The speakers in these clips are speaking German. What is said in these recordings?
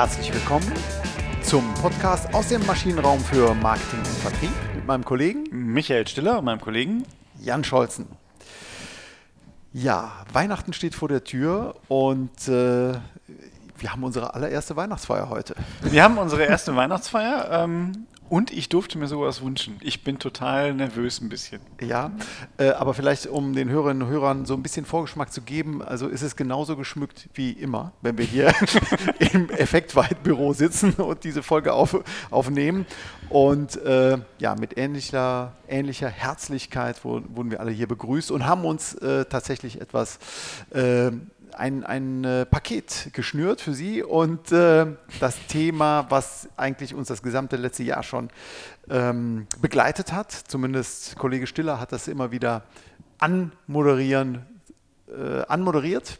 herzlich willkommen zum Podcast aus dem Maschinenraum für Marketing und Vertrieb mit meinem Kollegen Michael Stiller und meinem Kollegen Jan Scholzen. Ja, Weihnachten steht vor der Tür und äh, wir haben unsere allererste Weihnachtsfeier heute. Wir haben unsere erste Weihnachtsfeier ähm, und ich durfte mir sowas wünschen. Ich bin total nervös ein bisschen. Ja, äh, aber vielleicht, um den Hörerinnen und Hörern so ein bisschen Vorgeschmack zu geben, also ist es genauso geschmückt wie immer, wenn wir hier im Effektweitbüro sitzen und diese Folge auf, aufnehmen. Und äh, ja, mit ähnlicher, ähnlicher Herzlichkeit wurden wir alle hier begrüßt und haben uns äh, tatsächlich etwas äh, ein, ein äh, Paket geschnürt für Sie und äh, das Thema, was eigentlich uns das gesamte letzte Jahr schon ähm, begleitet hat, zumindest Kollege Stiller hat das immer wieder anmoderieren, äh, anmoderiert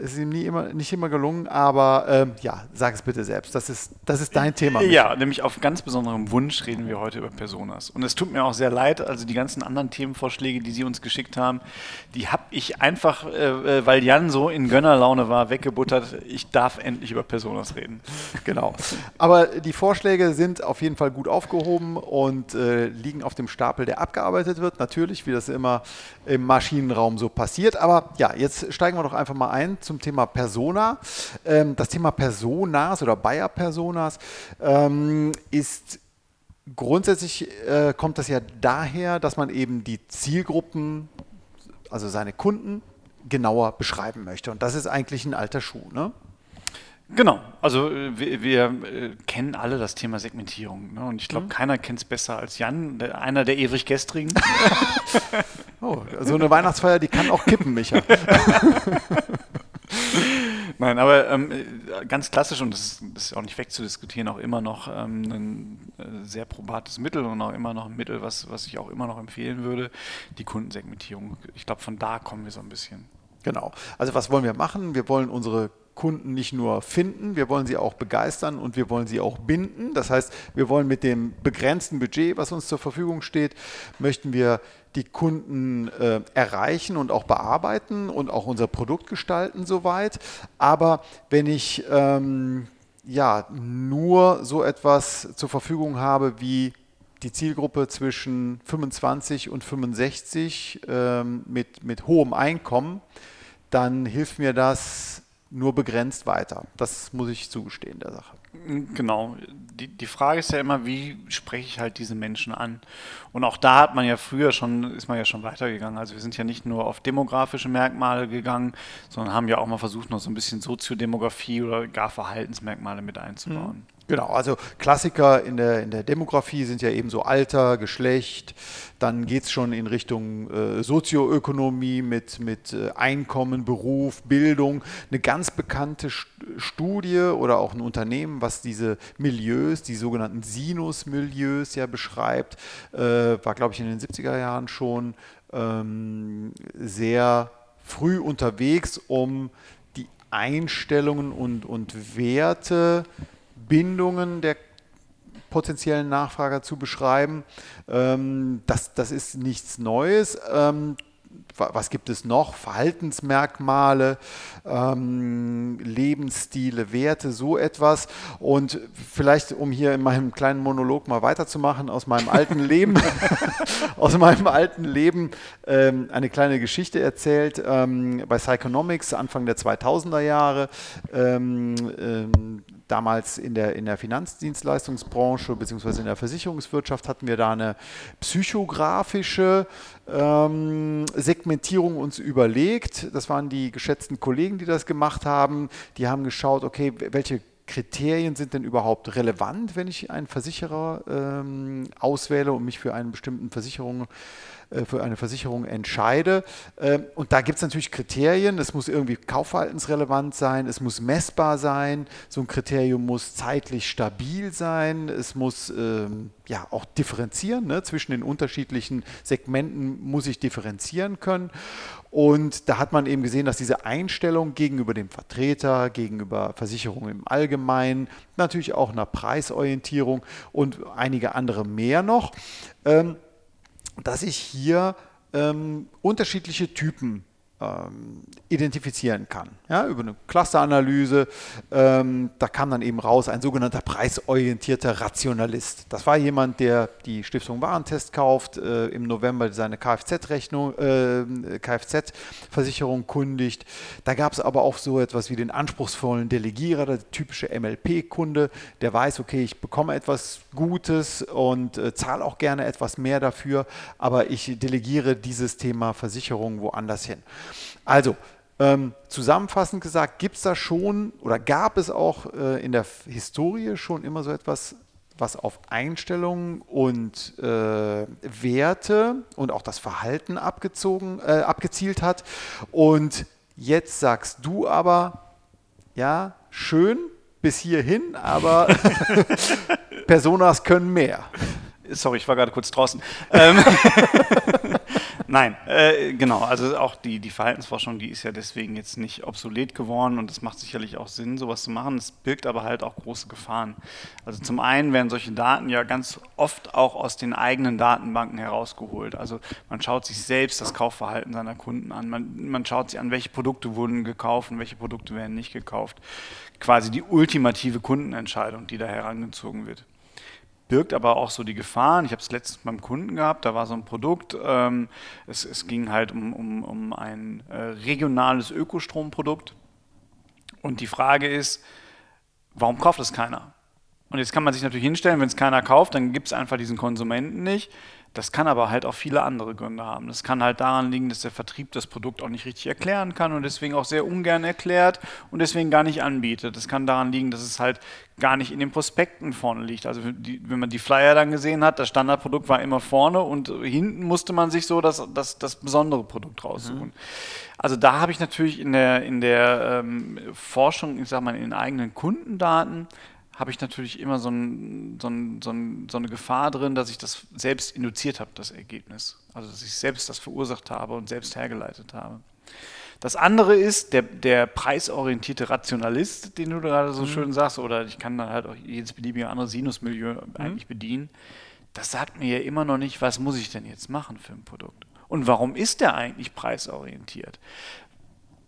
es ist ihm nie immer, nicht immer gelungen, aber ähm, ja, sag es bitte selbst. Das ist, das ist dein Thema. Ja, nämlich auf ganz besonderem Wunsch reden wir heute über Personas. Und es tut mir auch sehr leid, also die ganzen anderen Themenvorschläge, die Sie uns geschickt haben, die habe ich einfach, äh, äh, weil Jan so in Gönnerlaune war, weggebuttert. Ich darf endlich über Personas reden. Genau. Aber die Vorschläge sind auf jeden Fall gut aufgehoben und äh, liegen auf dem Stapel, der abgearbeitet wird. Natürlich, wie das immer im Maschinenraum so passiert. Aber ja, jetzt steigen wir doch einfach mal ein zum Thema Persona. Ähm, das Thema Personas oder Bayer-Personas ähm, ist grundsätzlich äh, kommt das ja daher, dass man eben die Zielgruppen, also seine Kunden, genauer beschreiben möchte. Und das ist eigentlich ein alter Schuh. Ne? Genau, also äh, wir, wir äh, kennen alle das Thema Segmentierung. Ne? Und ich glaube, mhm. keiner kennt es besser als Jan, einer der ewig Gestrigen. oh, so eine Weihnachtsfeier, die kann auch kippen, Micha. Nein, aber ähm, ganz klassisch, und das ist, auch nicht wegzudiskutieren, auch immer noch ähm, ein äh, sehr probates Mittel und auch immer noch ein Mittel, was, was ich auch immer noch empfehlen würde, die Kundensegmentierung. Ich glaube, von da kommen wir so ein bisschen. Genau. Also was wollen wir machen? Wir wollen unsere Kunden nicht nur finden, wir wollen sie auch begeistern und wir wollen sie auch binden. Das heißt, wir wollen mit dem begrenzten Budget, was uns zur Verfügung steht, möchten wir die Kunden äh, erreichen und auch bearbeiten und auch unser Produkt gestalten soweit. Aber wenn ich ähm, ja nur so etwas zur Verfügung habe wie die Zielgruppe zwischen 25 und 65 ähm, mit, mit hohem Einkommen, dann hilft mir das nur begrenzt weiter. Das muss ich zugestehen der Sache. Genau. Die, die Frage ist ja immer, wie spreche ich halt diese Menschen an? Und auch da hat man ja früher schon, ist man ja schon weitergegangen. Also wir sind ja nicht nur auf demografische Merkmale gegangen, sondern haben ja auch mal versucht, noch so ein bisschen Soziodemografie oder gar Verhaltensmerkmale mit einzubauen. Mhm. Genau, also Klassiker in der, in der Demografie sind ja eben so Alter, Geschlecht, dann geht es schon in Richtung äh, Sozioökonomie mit, mit äh, Einkommen, Beruf, Bildung. Eine ganz bekannte Studie oder auch ein Unternehmen, was diese Milieus, die sogenannten Sinus-Milieus ja beschreibt, äh, war, glaube ich, in den 70er Jahren schon ähm, sehr früh unterwegs, um die Einstellungen und, und Werte, Bindungen der potenziellen Nachfrager zu beschreiben. Ähm, das, das ist nichts Neues. Ähm, was gibt es noch? Verhaltensmerkmale, ähm, Lebensstile, Werte, so etwas. Und vielleicht, um hier in meinem kleinen Monolog mal weiterzumachen, aus meinem alten Leben, aus meinem alten Leben ähm, eine kleine Geschichte erzählt. Ähm, bei Psychonomics, Anfang der 2000er Jahre, ähm, ähm, damals in der, in der Finanzdienstleistungsbranche bzw. in der Versicherungswirtschaft hatten wir da eine psychografische ähm, Segmentierung uns überlegt. Das waren die geschätzten Kollegen, die das gemacht haben. Die haben geschaut, okay, welche Kriterien sind denn überhaupt relevant, wenn ich einen Versicherer ähm, auswähle und mich für eine bestimmte Versicherung für eine Versicherung entscheide. Ähm, und da gibt es natürlich Kriterien. Es muss irgendwie kaufverhaltensrelevant sein, es muss messbar sein. So ein Kriterium muss zeitlich stabil sein. Es muss ähm, ja auch differenzieren. Ne? Zwischen den unterschiedlichen Segmenten muss ich differenzieren können. Und da hat man eben gesehen, dass diese Einstellung gegenüber dem Vertreter, gegenüber Versicherungen im Allgemeinen, natürlich auch einer Preisorientierung und einige andere mehr noch, ähm, dass ich hier ähm, unterschiedliche Typen ähm, identifizieren kann. Ja, über eine Clusteranalyse, ähm, da kam dann eben raus ein sogenannter preisorientierter Rationalist. Das war jemand, der die Stiftung Warentest kauft, äh, im November seine Kfz-Rechnung, äh, Kfz-Versicherung kundigt. Da gab es aber auch so etwas wie den anspruchsvollen Delegierer, der typische MLP-Kunde, der weiß, okay, ich bekomme etwas Gutes und äh, zahle auch gerne etwas mehr dafür, aber ich delegiere dieses Thema Versicherung woanders hin. Also, ähm, zusammenfassend gesagt, gibt es da schon oder gab es auch äh, in der Historie schon immer so etwas, was auf Einstellungen und äh, Werte und auch das Verhalten abgezogen, äh, abgezielt hat. Und jetzt sagst du aber, ja, schön bis hierhin, aber Personas können mehr. Sorry, ich war gerade kurz draußen. Ähm, Nein, äh, genau. Also auch die, die Verhaltensforschung, die ist ja deswegen jetzt nicht obsolet geworden und es macht sicherlich auch Sinn, sowas zu machen. Es birgt aber halt auch große Gefahren. Also zum einen werden solche Daten ja ganz oft auch aus den eigenen Datenbanken herausgeholt. Also man schaut sich selbst das Kaufverhalten seiner Kunden an. Man, man schaut sich an, welche Produkte wurden gekauft und welche Produkte werden nicht gekauft. Quasi die ultimative Kundenentscheidung, die da herangezogen wird birgt aber auch so die Gefahren. Ich habe es letztens beim Kunden gehabt, da war so ein Produkt, ähm, es, es, ging halt um, um, um ein äh, regionales Ökostromprodukt. Und die Frage ist, warum kauft es keiner? Und jetzt kann man sich natürlich hinstellen, wenn es keiner kauft, dann gibt es einfach diesen Konsumenten nicht. Das kann aber halt auch viele andere Gründe haben. Das kann halt daran liegen, dass der Vertrieb das Produkt auch nicht richtig erklären kann und deswegen auch sehr ungern erklärt und deswegen gar nicht anbietet. Das kann daran liegen, dass es halt gar nicht in den Prospekten vorne liegt. Also die, wenn man die Flyer dann gesehen hat, das Standardprodukt war immer vorne und hinten musste man sich so das, das, das besondere Produkt raussuchen. Mhm. Also da habe ich natürlich in der, in der ähm, Forschung, ich sage mal, in den eigenen Kundendaten, habe ich natürlich immer so, ein, so, ein, so, ein, so, eine Gefahr drin, dass ich das selbst induziert habe, das Ergebnis. Also dass ich selbst das verursacht habe und selbst hergeleitet habe. Das andere ist der, der preisorientierte Rationalist, den du gerade so mhm. schön sagst, oder ich kann dann halt auch jedes beliebige andere Sinusmilieu mhm. eigentlich bedienen. Das sagt mir ja immer noch nicht, was muss ich denn jetzt machen für ein Produkt? Und warum ist der eigentlich preisorientiert?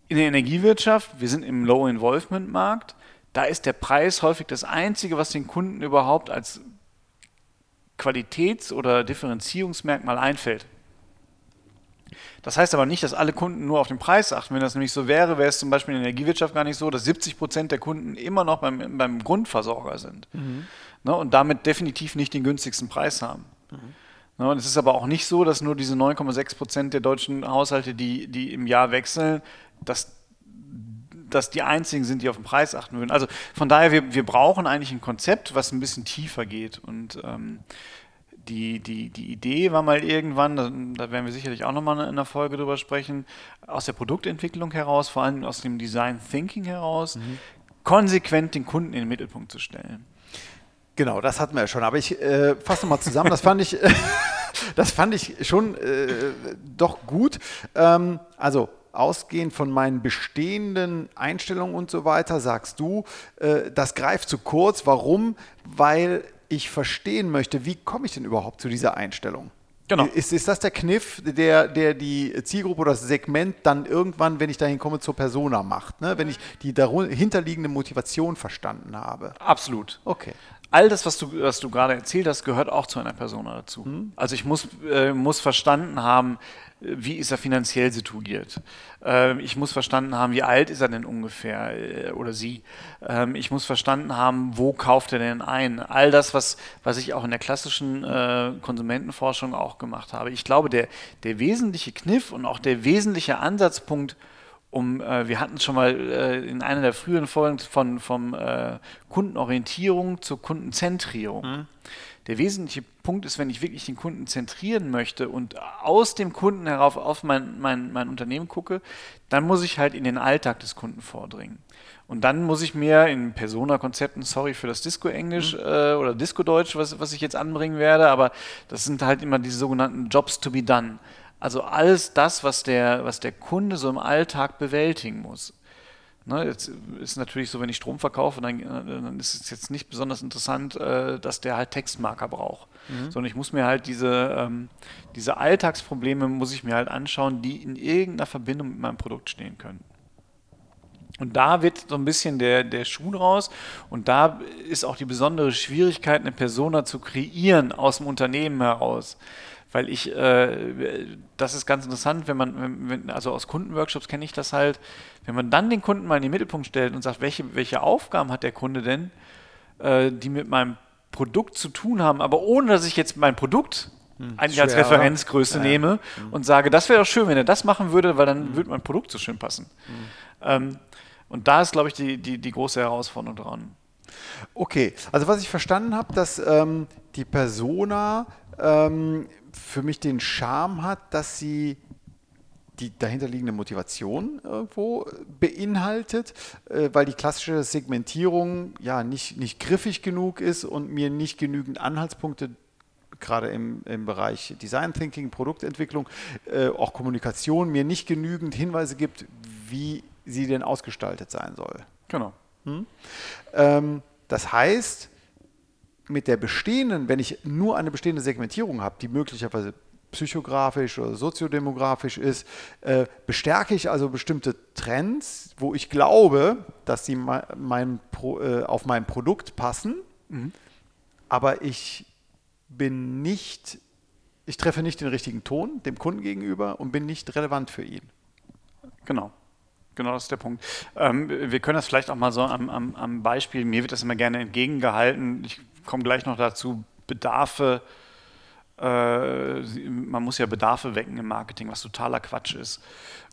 In der Energiewirtschaft, wir sind im Low-Involvement-Markt, da ist der Preis häufig das Einzige, was den Kunden überhaupt als Qualitäts- oder Differenzierungsmerkmal einfällt. Das heißt aber nicht, dass alle Kunden nur auf den Preis achten. Wenn das nämlich so wäre, wäre es zum Beispiel in der Energiewirtschaft gar nicht so, dass 70 Prozent der Kunden immer noch beim, beim Grundversorger sind mhm. ne, und damit definitiv nicht den günstigsten Preis haben. Mhm. Ne, und es ist aber auch nicht so, dass nur diese 9,6 Prozent der deutschen Haushalte, die, die im Jahr wechseln, dass das die einzigen sind, die auf den Preis achten würden. Also von daher, wir, wir brauchen eigentlich ein Konzept, was ein bisschen tiefer geht. Und ähm, die, die, die Idee war mal irgendwann, da, da werden wir sicherlich auch nochmal in einer Folge drüber sprechen, aus der Produktentwicklung heraus, vor allem aus dem Design Thinking heraus, mhm. konsequent den Kunden in den Mittelpunkt zu stellen. Genau, das hatten wir ja schon. Aber ich äh, fasse mal zusammen. Das fand ich, das fand ich schon äh, doch gut. Ähm, also ausgehend von meinen bestehenden Einstellungen und so weiter, sagst du, äh, das greift zu kurz. Warum? Weil ich verstehen möchte, wie komme ich denn überhaupt zu dieser Einstellung? Genau. Ist, ist das der Kniff, der, der die Zielgruppe oder das Segment dann irgendwann, wenn ich dahin komme, zur Persona macht? Ne? Wenn ich die dahinterliegende Motivation verstanden habe? Absolut. Okay all das, was du, was du gerade erzählt hast, gehört auch zu einer Persona dazu. Mhm. Also ich muss, äh, muss verstanden haben, wie ist er finanziell situiert? Ähm, ich muss verstanden haben, wie alt ist er denn ungefähr äh, oder sie? Ähm, ich muss verstanden haben, wo kauft er denn ein? All das, was, was ich auch in der klassischen äh, Konsumentenforschung auch gemacht habe. Ich glaube, der, der wesentliche Kniff und auch der wesentliche Ansatzpunkt, um, äh, wir hatten es schon mal in einer der früheren Folgen von vom, Kundenorientierung zur Kundenzentrierung. Mhm. Der wesentliche Punkt ist, wenn ich wirklich den Kunden zentrieren möchte und aus dem Kunden herauf auf mein, mein, mein Unternehmen gucke, dann muss ich halt in den Alltag des Kunden vordringen. Und dann muss ich mir in Persona-Konzepten, sorry für das Disco-Englisch mhm. äh, oder Disco-Deutsch, was, was ich jetzt anbringen werde, aber das sind halt immer diese sogenannten Jobs to be done. Also alles das, was der, was der Kunde so im Alltag bewältigen muss. Ne, jetzt ist natürlich so, wenn ich Strom verkaufe, dann, dann ist es jetzt nicht besonders interessant, äh, dass der halt Textmarker braucht. Mhm. Sondern ich muss mir halt diese, ähm, diese Alltagsprobleme muss ich mir halt anschauen, die in irgendeiner Verbindung mit meinem Produkt stehen können. Und da wird so ein bisschen der, der Schuh draus. Und da ist auch die besondere Schwierigkeit, eine Persona zu kreieren aus dem Unternehmen heraus. Weil ich, äh, das ist ganz interessant, wenn man, wenn, also aus Kundenworkshops kenne ich das halt, wenn man dann den Kunden mal in den Mittelpunkt stellt und sagt, welche, welche Aufgaben hat der Kunde denn, äh, die mit meinem Produkt zu tun haben, aber ohne dass ich jetzt mein Produkt hm, eigentlich schwer, als Referenzgröße ja. nehme hm. und sage, das wäre doch schön, wenn er das machen würde, weil dann hm. würde mein Produkt so schön passen. Hm. Ähm, und da ist, glaube ich, die, die, die große Herausforderung dran. Okay, also was ich verstanden habe, dass ähm, die Persona ähm, für mich den Charme hat, dass sie die dahinterliegende Motivation irgendwo beinhaltet, äh, weil die klassische Segmentierung ja nicht, nicht griffig genug ist und mir nicht genügend Anhaltspunkte gerade im, im Bereich Design Thinking, Produktentwicklung, äh, auch Kommunikation mir nicht genügend Hinweise gibt, wie sie denn ausgestaltet sein soll. Genau. Hm? Ähm, das heißt, mit der bestehenden, wenn ich nur eine bestehende Segmentierung habe, die möglicherweise psychografisch oder soziodemografisch ist, äh, bestärke ich also bestimmte Trends, wo ich glaube, dass sie mein, Pro, äh, auf mein Produkt passen, mhm. aber ich bin nicht, ich treffe nicht den richtigen Ton dem Kunden gegenüber und bin nicht relevant für ihn. Genau. Genau, das ist der Punkt. Ähm, wir können das vielleicht auch mal so am, am, am, Beispiel, mir wird das immer gerne entgegengehalten. Ich komme gleich noch dazu, Bedarfe, äh, man muss ja Bedarfe wecken im Marketing, was totaler Quatsch ist.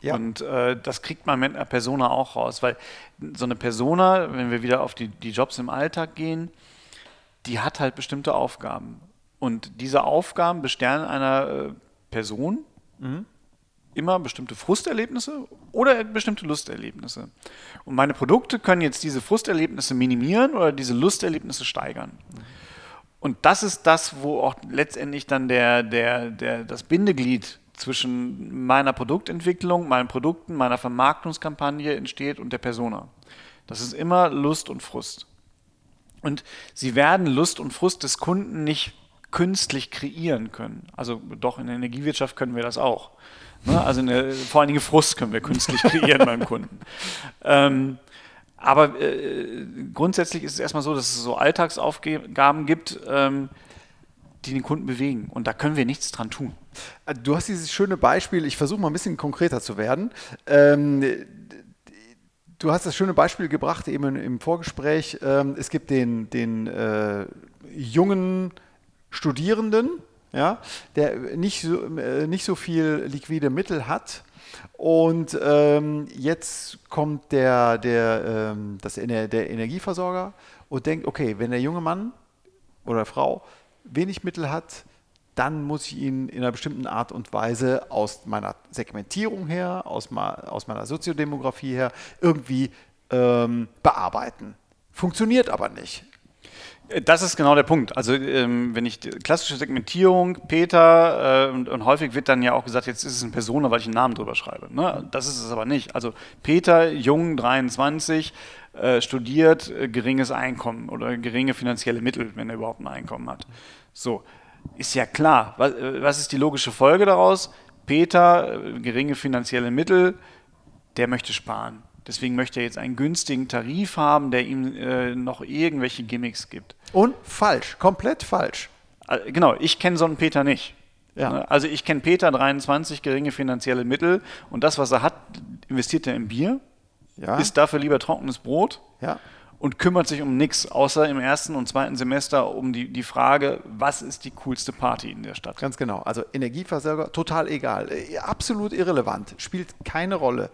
Ja. Und äh, das kriegt man mit einer Persona auch raus, weil so eine Persona, wenn wir wieder auf die, die Jobs im Alltag gehen, die hat halt bestimmte Aufgaben. Und diese Aufgaben bestellen einer äh, Person, mhm immer bestimmte Frusterlebnisse oder bestimmte Lusterlebnisse. Und meine Produkte können jetzt diese Frusterlebnisse minimieren oder diese Lusterlebnisse steigern. Und das ist das, wo auch letztendlich dann der, der, der, das Bindeglied zwischen meiner Produktentwicklung, meinen Produkten, meiner Vermarktungskampagne entsteht und der Persona. Das ist immer Lust und Frust. Und sie werden Lust und Frust des Kunden nicht künstlich kreieren können. Also doch in der Energiewirtschaft können wir das auch. Ne? Also eine, vor allen Dingen Frust können wir künstlich kreieren beim Kunden. Ähm, aber äh, grundsätzlich ist es erstmal so, dass es so Alltagsaufgaben gibt, ähm, die den Kunden bewegen. Und da können wir nichts dran tun. Du hast dieses schöne Beispiel, ich versuche mal ein bisschen konkreter zu werden. Ähm, du hast das schöne Beispiel gebracht eben im Vorgespräch. Ähm, es gibt den, den äh, jungen Studierenden, ja, der nicht so, äh, nicht so viel liquide Mittel hat. Und ähm, jetzt kommt der, der, ähm, das, der Energieversorger und denkt, okay, wenn der junge Mann oder Frau wenig Mittel hat, dann muss ich ihn in einer bestimmten Art und Weise aus meiner Segmentierung her, aus, aus meiner Soziodemografie her irgendwie ähm, bearbeiten. Funktioniert aber nicht. Das ist genau der Punkt. Also ähm, wenn ich klassische Segmentierung, Peter, äh, und, und, häufig wird dann ja auch gesagt, jetzt ist es ein Persona, weil ich einen Namen drüber schreibe. Ne? Das ist es aber nicht. Also Peter, jung, 23, äh, studiert, äh, geringes Einkommen oder geringe finanzielle Mittel, wenn er überhaupt ein Einkommen hat. So, ist ja klar. Was, äh, was ist die logische Folge daraus? Peter, äh, geringe finanzielle Mittel, der möchte sparen. Deswegen möchte er jetzt einen günstigen Tarif haben, der ihm äh, noch irgendwelche Gimmicks gibt. Und falsch, komplett falsch. Äh, genau, ich kenne so einen Peter nicht. Ja. Ne, also ich kenne Peter, 23, geringe finanzielle Mittel und das, was er hat, investiert er in Bier, ja. isst dafür lieber trockenes Brot ja. und kümmert sich um nichts, außer im ersten und zweiten Semester um die, die Frage, was ist die coolste Party in der Stadt. Ganz genau. Also Energieversorger, total egal. Äh, absolut irrelevant, spielt keine Rolle.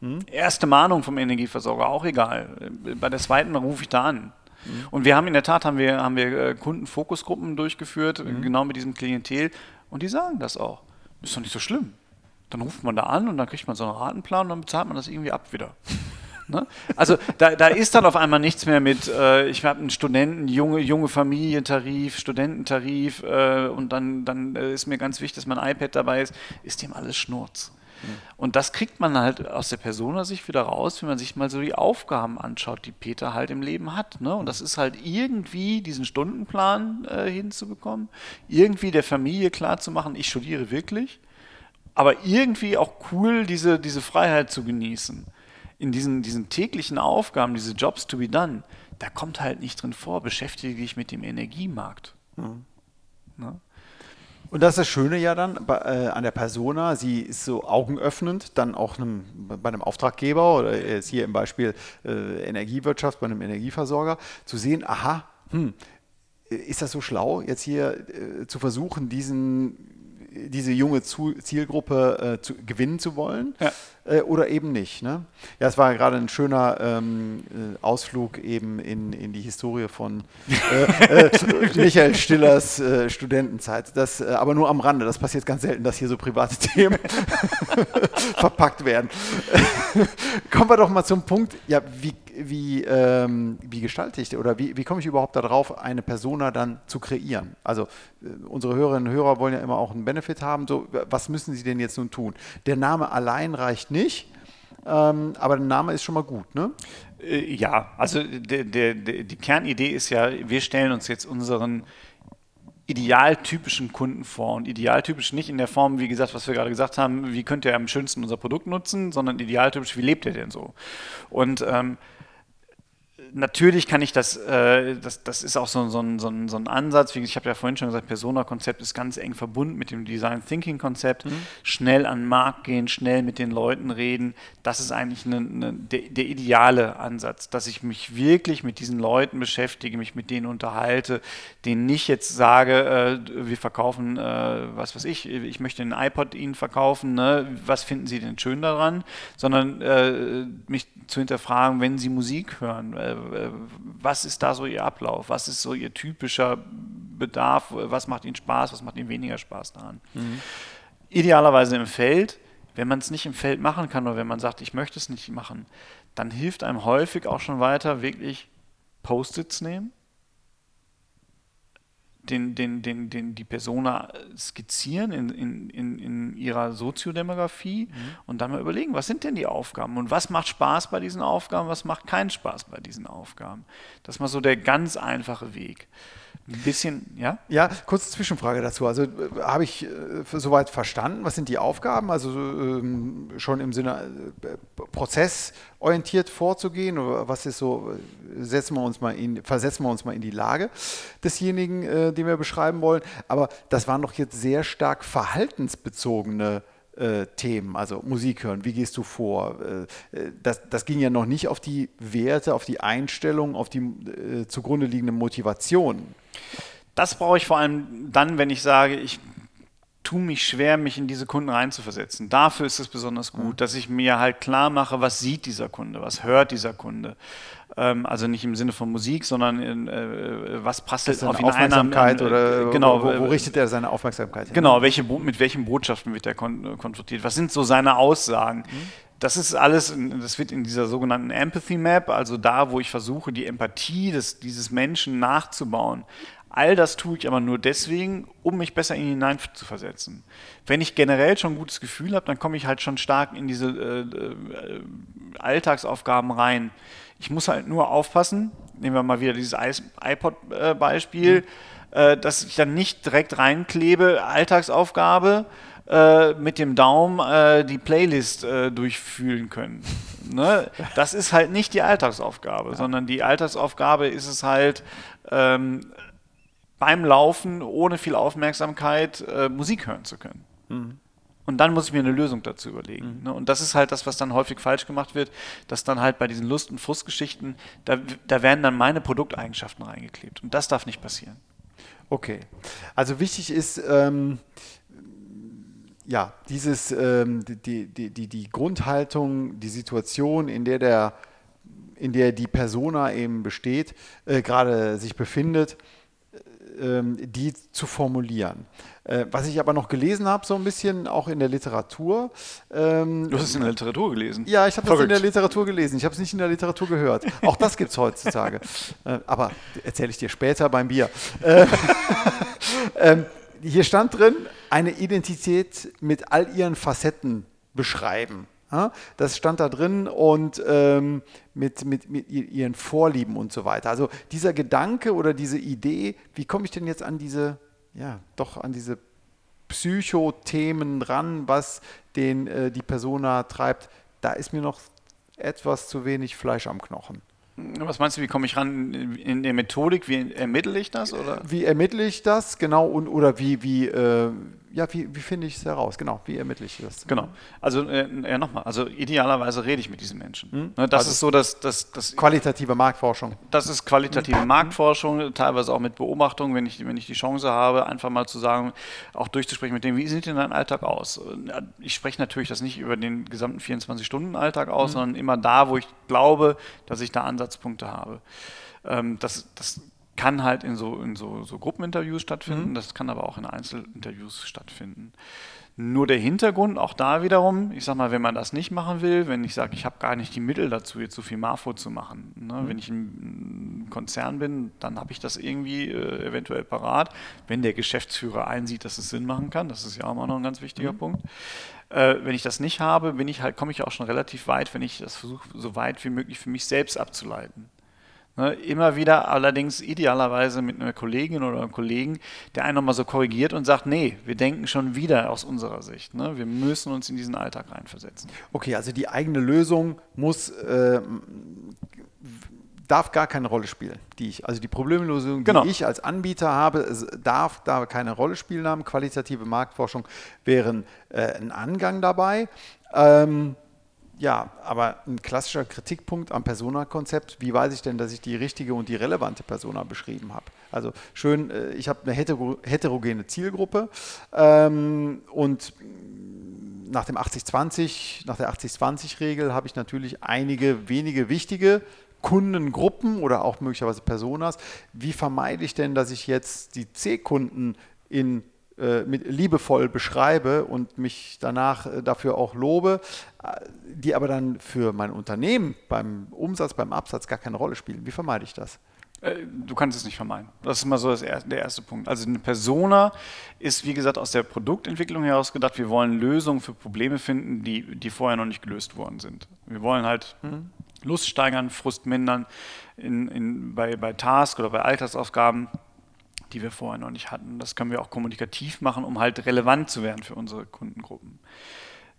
Hm? Erste Mahnung vom Energieversorger, auch egal. Bei der zweiten rufe ich da an. Mhm. Und wir haben in der Tat haben wir, haben wir äh, Kundenfokusgruppen durchgeführt, mhm. genau mit diesem Klientel. Und die sagen das auch. Ist doch nicht so schlimm. Dann ruft man da an und dann kriegt man so einen Ratenplan und dann bezahlt man das irgendwie ab wieder. Ne? Also da, da, ist dann auf einmal nichts mehr mit, äh, ich habe einen Studenten, junge, junge Familientarif, Studententarif äh, und dann, dann äh, ist mir ganz wichtig, dass mein iPad dabei ist, ist dem alles Schnurz. Und das kriegt man halt aus der Persona-Sicht wieder raus, wenn man sich mal so die Aufgaben anschaut, die Peter halt im Leben hat. Ne? Und das ist halt irgendwie diesen Stundenplan äh, hinzubekommen, irgendwie der Familie klarzumachen, ich studiere wirklich, aber irgendwie auch cool, diese, diese Freiheit zu genießen. In diesen, diesen täglichen Aufgaben, diese Jobs to be done, da kommt halt nicht drin vor, beschäftige dich mit dem Energiemarkt. Mhm. Ne? Und das ist das Schöne ja dann äh, an der Persona, sie ist so augenöffnend, dann auch einem, bei einem Auftraggeber oder jetzt hier im Beispiel äh, Energiewirtschaft, bei einem Energieversorger, zu sehen, aha, hm, ist das so schlau, jetzt hier äh, zu versuchen, diesen diese junge Zielgruppe äh, zu, gewinnen zu wollen ja. äh, oder eben nicht. Ne? Ja, es war gerade ein schöner ähm, äh, Ausflug eben in, in die Historie von äh, äh, Michael Stillers äh, Studentenzeit. Das, aber nur am Rande. Das passiert ganz selten, dass hier so private Themen verpackt werden. Kommen wir doch mal zum Punkt, ja, wie wie, ähm, wie gestalte ich oder wie, wie komme ich überhaupt darauf, eine Persona dann zu kreieren? Also äh, unsere Hörerinnen und Hörer wollen ja immer auch einen Benefit haben. So, was müssen sie denn jetzt nun tun? Der Name allein reicht nicht. Ähm, aber der Name ist schon mal gut, ne? Äh, ja, also der, der, der, die Kernidee ist ja, wir stellen uns jetzt unseren idealtypischen Kunden vor. Und idealtypisch nicht in der Form, wie gesagt, was wir gerade gesagt haben, wie könnte er am schönsten unser Produkt nutzen, sondern idealtypisch, wie lebt er denn so? Und ähm, natürlich kann ich das, äh, das, das ist auch so, so, ein, so, so ein Ansatz, wie ich habe ja vorhin schon gesagt, Persona-Konzept ist ganz eng verbunden mit dem Design Thinking-Konzept. Mhm. Schnell an den Markt gehen, schnell mit den Leuten reden, das ist eigentlich eine, eine, der, der, ideale Ansatz, dass ich mich wirklich mit diesen Leuten beschäftige, mich mit denen unterhalte, denen nicht jetzt sage, äh, wir verkaufen, äh, was weiß ich, ich möchte einen iPod Ihnen verkaufen, ne? was finden Sie denn schön daran, sondern äh, mich zu hinterfragen, wenn Sie Musik hören, äh, was ist da so Ihr Ablauf? Was ist so Ihr typischer Bedarf? Was macht Ihnen Spaß? Was macht Ihnen weniger Spaß daran? Mhm. Idealerweise im Feld. Wenn man es nicht im Feld machen kann oder wenn man sagt, ich möchte es nicht machen, dann hilft einem häufig auch schon weiter wirklich Post-its nehmen den, den, den, den, die Persona skizzieren in, in, in, in ihrer Soziodemografie mhm. und dann mal überlegen, was sind denn die Aufgaben und was macht Spaß bei diesen Aufgaben, was macht keinen Spaß bei diesen Aufgaben. Das ist mal so der ganz einfache Weg. Ein bisschen, ja? Ja, kurze Zwischenfrage dazu. Also äh, habe ich äh, soweit verstanden, was sind die Aufgaben? Also ähm, schon im Sinne äh, prozessorientiert vorzugehen oder was ist so, äh, setzen wir uns mal in, versetzen wir uns mal in die Lage desjenigen, äh, den wir beschreiben wollen. Aber das waren doch jetzt sehr stark verhaltensbezogene äh, Themen, also Musik hören, wie gehst du vor? Äh, das, das, ging ja noch nicht auf die Werte, auf die Einstellung, auf die äh, zugrunde liegende Motivation. Das brauche ich vor allem dann, wenn ich sage, ich tue mich schwer, mich in diese Kunden reinzuversetzen. Dafür ist es besonders gut, dass ich mir halt klar mache, was sieht dieser Kunde, was hört dieser Kunde. Ähm, also nicht im Sinne von Musik, sondern in, äh, was passt auf ihn Aufmerksamkeit ein, oder genau, wo, wo, richtet er seine Aufmerksamkeit hin? Genau, welche, mit welchen Botschaften wird er kon konfrontiert? Was sind so seine Aussagen? Mhm. Das ist alles, das wird in dieser sogenannten Empathy Map, also da, wo ich versuche, die Empathie des, dieses Menschen nachzubauen. All das tue ich aber nur deswegen, um mich besser in ihn hinein zu versetzen. Wenn ich generell schon ein gutes Gefühl habe, dann komme ich halt schon stark in diese äh, äh, Alltagsaufgaben rein. Ich muss halt nur aufpassen, nehmen wir mal wieder dieses iPod-Beispiel, mhm. äh, dass ich dann nicht direkt reinklebe, Alltagsaufgabe, äh, mit dem Daumen äh, die Playlist äh, durchfühlen können. Ne? Das ist halt nicht die Alltagsaufgabe, ja. sondern die Alltagsaufgabe ist es halt, ähm, beim Laufen ohne viel Aufmerksamkeit äh, Musik hören zu können. Mhm. Und dann muss ich mir eine Lösung dazu überlegen. Mhm. Ne? Und das ist halt das, was dann häufig falsch gemacht wird, dass dann halt bei diesen Lust- und Frustgeschichten, da, da werden dann meine Produkteigenschaften reingeklebt. Und das darf nicht passieren. Okay. Also wichtig ist, ähm, ja, dieses, ähm, die, die, die, die Grundhaltung, die Situation, in der der in der die Persona eben besteht, äh, gerade sich befindet, die zu formulieren. Äh, was ich aber noch gelesen habe, so ein bisschen auch in der Literatur. Ähm, du hast es in der Literatur gelesen? Ja, ich habe es in der Literatur gelesen. Ich habe es nicht in der Literatur gehört. Auch das gibt es heutzutage. äh, aber erzähle ich dir später beim Bier. Äh, ähm, hier stand drin, eine Identität mit all ihren Facetten beschreiben. Das stand da drin und ähm, mit, mit, mit ihren Vorlieben und so weiter. Also dieser Gedanke oder diese Idee, wie komme ich denn jetzt an diese, ja, doch an diese Psychothemen ran, was den äh, die Persona treibt, da ist mir noch etwas zu wenig Fleisch am Knochen. Was meinst du, wie komme ich ran in der Methodik? Wie ermittle ich das? Oder? Wie ermittle ich das, genau, und oder wie, wie, äh, ja, wie, wie finde ich es heraus? Genau, wie ermittle ich das? Genau. Also äh, ja, nochmal, also idealerweise rede ich mit diesen Menschen. Hm? Ne, das also ist so, dass, dass, dass qualitative Marktforschung. Das ist qualitative hm. Marktforschung, teilweise auch mit Beobachtung, wenn ich, wenn ich die Chance habe, einfach mal zu sagen, auch durchzusprechen mit dem, wie sieht denn dein Alltag aus? Ich spreche natürlich das nicht über den gesamten 24-Stunden-Alltag aus, hm. sondern immer da, wo ich glaube, dass ich da Ansatzpunkte habe. Ähm, das, das kann halt in so, in so, so Gruppeninterviews stattfinden, mhm. das kann aber auch in Einzelinterviews stattfinden. Nur der Hintergrund, auch da wiederum, ich sag mal, wenn man das nicht machen will, wenn ich sage, ich habe gar nicht die Mittel dazu, jetzt so viel Marfo zu machen. Ne? Mhm. Wenn ich ein Konzern bin, dann habe ich das irgendwie äh, eventuell parat. Wenn der Geschäftsführer einsieht, dass es Sinn machen kann, das ist ja auch immer noch ein ganz wichtiger mhm. Punkt. Äh, wenn ich das nicht habe, bin ich halt, komme ich auch schon relativ weit, wenn ich das versuche, so weit wie möglich für mich selbst abzuleiten. Ne, immer wieder allerdings idealerweise mit einer Kollegin oder einem Kollegen, der einen nochmal so korrigiert und sagt, nee, wir denken schon wieder aus unserer Sicht. Ne? Wir müssen uns in diesen Alltag reinversetzen. Okay, also die eigene Lösung muss, äh, darf gar keine Rolle spielen. Die ich, also die Problemlösung, die genau. ich als Anbieter habe, darf da keine Rolle spielen haben. Qualitative Marktforschung wäre äh, ein Angang dabei. Ähm, ja, aber ein klassischer Kritikpunkt am Persona-Konzept, wie weiß ich denn, dass ich die richtige und die relevante Persona beschrieben habe? Also schön, äh, ich habe eine heterogene Zielgruppe ähm, und nach dem 80-20, nach der 80-20-Regel habe ich natürlich einige wenige wichtige Kundengruppen oder auch möglicherweise Personas. Wie vermeide ich denn, dass ich jetzt die C-Kunden in mit, liebevoll beschreibe und mich danach äh, dafür auch lobe, äh, die aber dann für mein Unternehmen beim Umsatz, beim Absatz gar keine Rolle spielen. Wie vermeide ich das? Du kannst es nicht vermeiden. Das ist mal so erste, der erste Punkt. Also eine Persona ist, wie gesagt, aus der Produktentwicklung heraus gedacht, wir wollen Lösungen für Probleme finden, die, die vorher noch nicht gelöst worden sind. Wir wollen halt mhm. Lust steigern, Frust mindern in, in, bei, bei Task oder bei Alltagsaufgaben die wir vorher noch nicht hatten. Das können wir auch kommunikativ machen, um halt relevant zu werden für unsere Kundengruppen.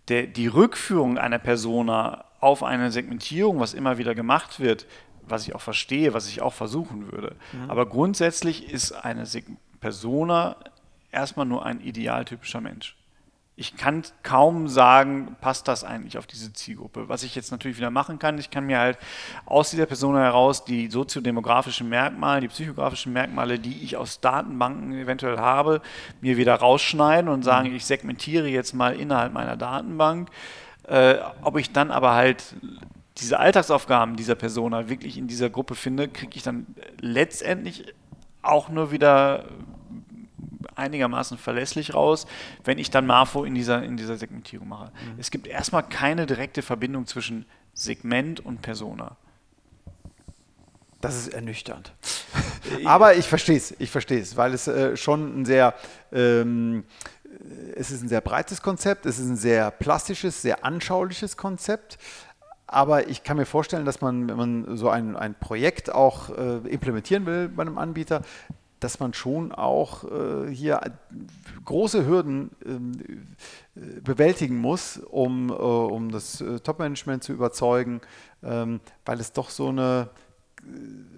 Der, die Rückführung einer Persona auf eine Segmentierung, was immer wieder gemacht wird, was ich auch verstehe, was ich auch versuchen würde. Mhm. Aber grundsätzlich ist eine Persona erstmal nur ein idealtypischer Mensch ich kann kaum sagen, passt das eigentlich auf diese Zielgruppe. Was ich jetzt natürlich wieder machen kann, ich kann mir halt aus dieser Person heraus die soziodemografischen Merkmale, die psychografischen Merkmale, die ich aus Datenbanken eventuell habe, mir wieder rausschneiden und sagen, mhm. ich segmentiere jetzt mal innerhalb meiner Datenbank. Äh, ob ich dann aber halt diese Alltagsaufgaben dieser Persona wirklich in dieser Gruppe finde, kriege ich dann letztendlich auch nur wieder einigermaßen verlässlich raus, wenn ich dann Marfo in dieser, in dieser Segmentierung mache. Mhm. Es gibt erstmal keine direkte Verbindung zwischen Segment und Persona. Das ist ernüchternd. Aber ich verstehe es, ich verstehe es, weil es äh, schon ein sehr, ähm, es ist ein sehr breites Konzept, es ist ein sehr plastisches, sehr anschauliches Konzept. Aber ich kann mir vorstellen, dass man, wenn man so ein, ein Projekt auch äh, implementieren will bei einem Anbieter, dass man schon auch äh, hier große Hürden ähm, äh, bewältigen muss, um, äh, um das äh, Top-Management zu überzeugen, ähm, weil es doch so eine äh,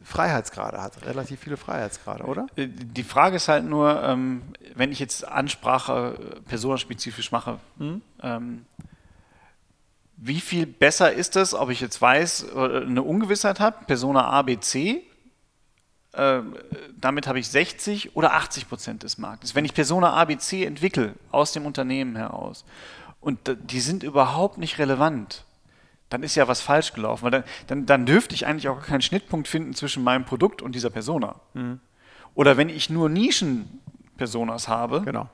Freiheitsgrade hat, relativ viele Freiheitsgrade, oder? Äh, die Frage ist halt nur, ähm, wenn ich jetzt Ansprache personenspezifisch mache, hm? ähm, wie viel besser ist es, ob ich jetzt weiß, eine Ungewissheit habe, Persona A, B, C, äh, damit habe ich 60 oder 80 Prozent des Marktes. Wenn ich Persona ABC entwickle aus dem Unternehmen heraus und die sind überhaupt nicht relevant, dann ist ja was falsch gelaufen, weil dann, dann, dann dürfte ich eigentlich auch keinen Schnittpunkt finden zwischen meinem Produkt und dieser Persona. Mhm. Oder wenn ich nur Nischen-Personas habe, genau.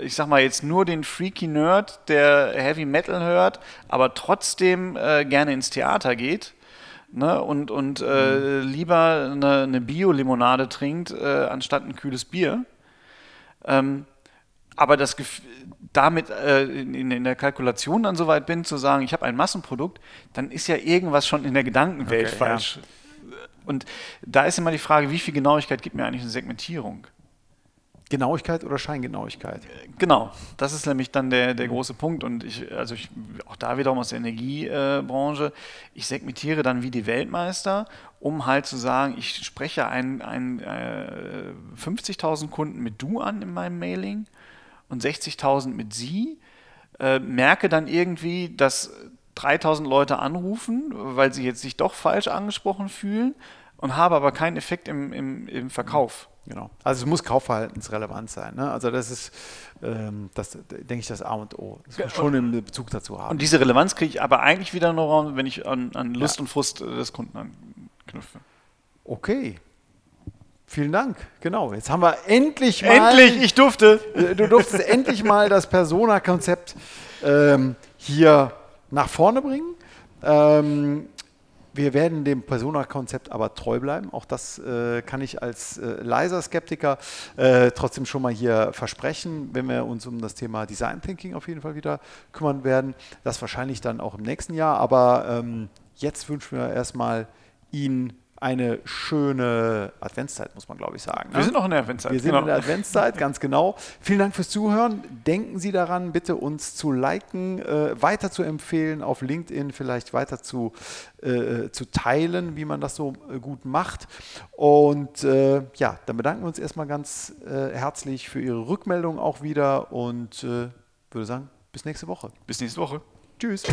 ich sag mal jetzt nur den Freaky Nerd, der Heavy Metal hört, aber trotzdem äh, gerne ins Theater geht, ne, und, und äh, lieber eine, eine Bio-Limonade trinkt, äh, anstatt ein kühles Bier. Ähm, aber das damit äh, in, in, der Kalkulation dann soweit bin, zu sagen, ich habe ein Massenprodukt, dann ist ja irgendwas schon in der Gedankenwelt okay, falsch. Ja. Und da ist immer die Frage, wie viel Genauigkeit gibt mir eigentlich eine Segmentierung? Genauigkeit oder Scheingenauigkeit? Genau, das ist nämlich dann der, der große Punkt. Und ich, also ich, auch da wiederum aus der Energiebranche, ich segmentiere dann wie die Weltmeister, um halt zu sagen, ich spreche ein, ein äh, 50.000 Kunden mit Du an in meinem Mailing und 60.000 mit Sie, äh, merke dann irgendwie, dass 3.000 Leute anrufen, weil sie jetzt sich doch falsch angesprochen fühlen und habe aber keinen Effekt im, im, im Verkauf. Genau. Also es muss kaufverhaltensrelevant sein. Ne? Also das ist, ähm, das denke ich, das A und O. Das muss schon einen Bezug dazu haben. Und diese Relevanz kriege ich aber eigentlich wieder nur, wenn ich an, an Lust ja. und Frust des Kunden anknüpfe. Okay. Vielen Dank. Genau. Jetzt haben wir endlich mal. Endlich, ich durfte. Äh, du durftest endlich mal das Persona-Konzept ähm, hier nach vorne bringen. Ähm, wir werden dem Persona-Konzept aber treu bleiben. Auch das äh, kann ich als äh, leiser Skeptiker äh, trotzdem schon mal hier versprechen, wenn wir uns um das Thema Design Thinking auf jeden Fall wieder kümmern werden. Das wahrscheinlich dann auch im nächsten Jahr. Aber ähm, jetzt wünschen wir erstmal Ihnen eine schöne Adventszeit, muss man glaube ich sagen. Ne? Wir sind noch in der Adventszeit. Wir sind genau. in der Adventszeit, ganz genau. Vielen Dank fürs Zuhören. Denken Sie daran, bitte uns zu liken, äh, weiter zu empfehlen, auf LinkedIn vielleicht weiter zu, äh, zu teilen, wie man das so äh, gut macht. Und äh, ja, dann bedanken wir uns erstmal ganz äh, herzlich für Ihre Rückmeldung auch wieder und äh, würde sagen, bis nächste Woche. Bis nächste Woche. Tschüss.